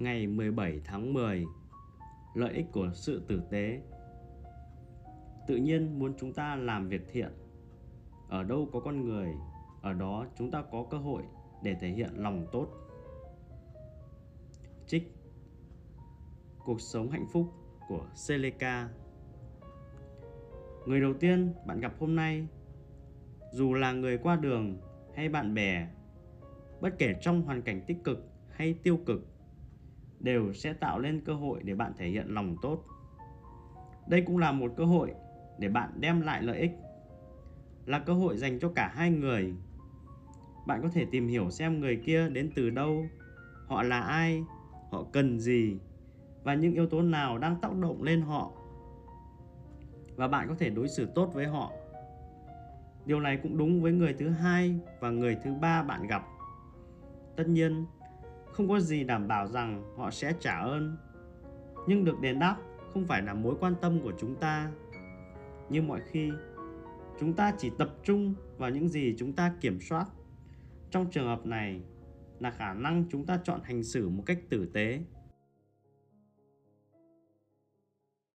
ngày 17 tháng 10 Lợi ích của sự tử tế. Tự nhiên muốn chúng ta làm việc thiện, Ở đâu có con người, Ở đó chúng ta có cơ hội để thể hiện lòng tốt. Trích, Cuộc sống hạnh phúc của Seneca Người đầu tiên bạn gặp hôm nay, Dù là người qua đường hay bạn bè, Bất kể trong hoàn cảnh tích cực hay tiêu cực đều sẽ tạo lên cơ hội để bạn thể hiện lòng tốt. Đây cũng là một cơ hội để bạn đem lại lợi ích. Là cơ hội dành cho cả hai người. Bạn có thể tìm hiểu xem người kia đến từ đâu, họ là ai, họ cần gì và những yếu tố nào đang tác động lên họ. Và bạn có thể đối xử tốt với họ. Điều này cũng đúng với người thứ hai và người thứ ba bạn gặp. Tất nhiên, không có gì đảm bảo rằng họ sẽ trả ơn. Nhưng được đền đáp không phải là mối quan tâm của chúng ta. Như mọi khi, chúng ta chỉ tập trung vào những gì chúng ta kiểm soát. Trong trường hợp này, là khả năng chúng ta chọn hành xử một cách tử tế.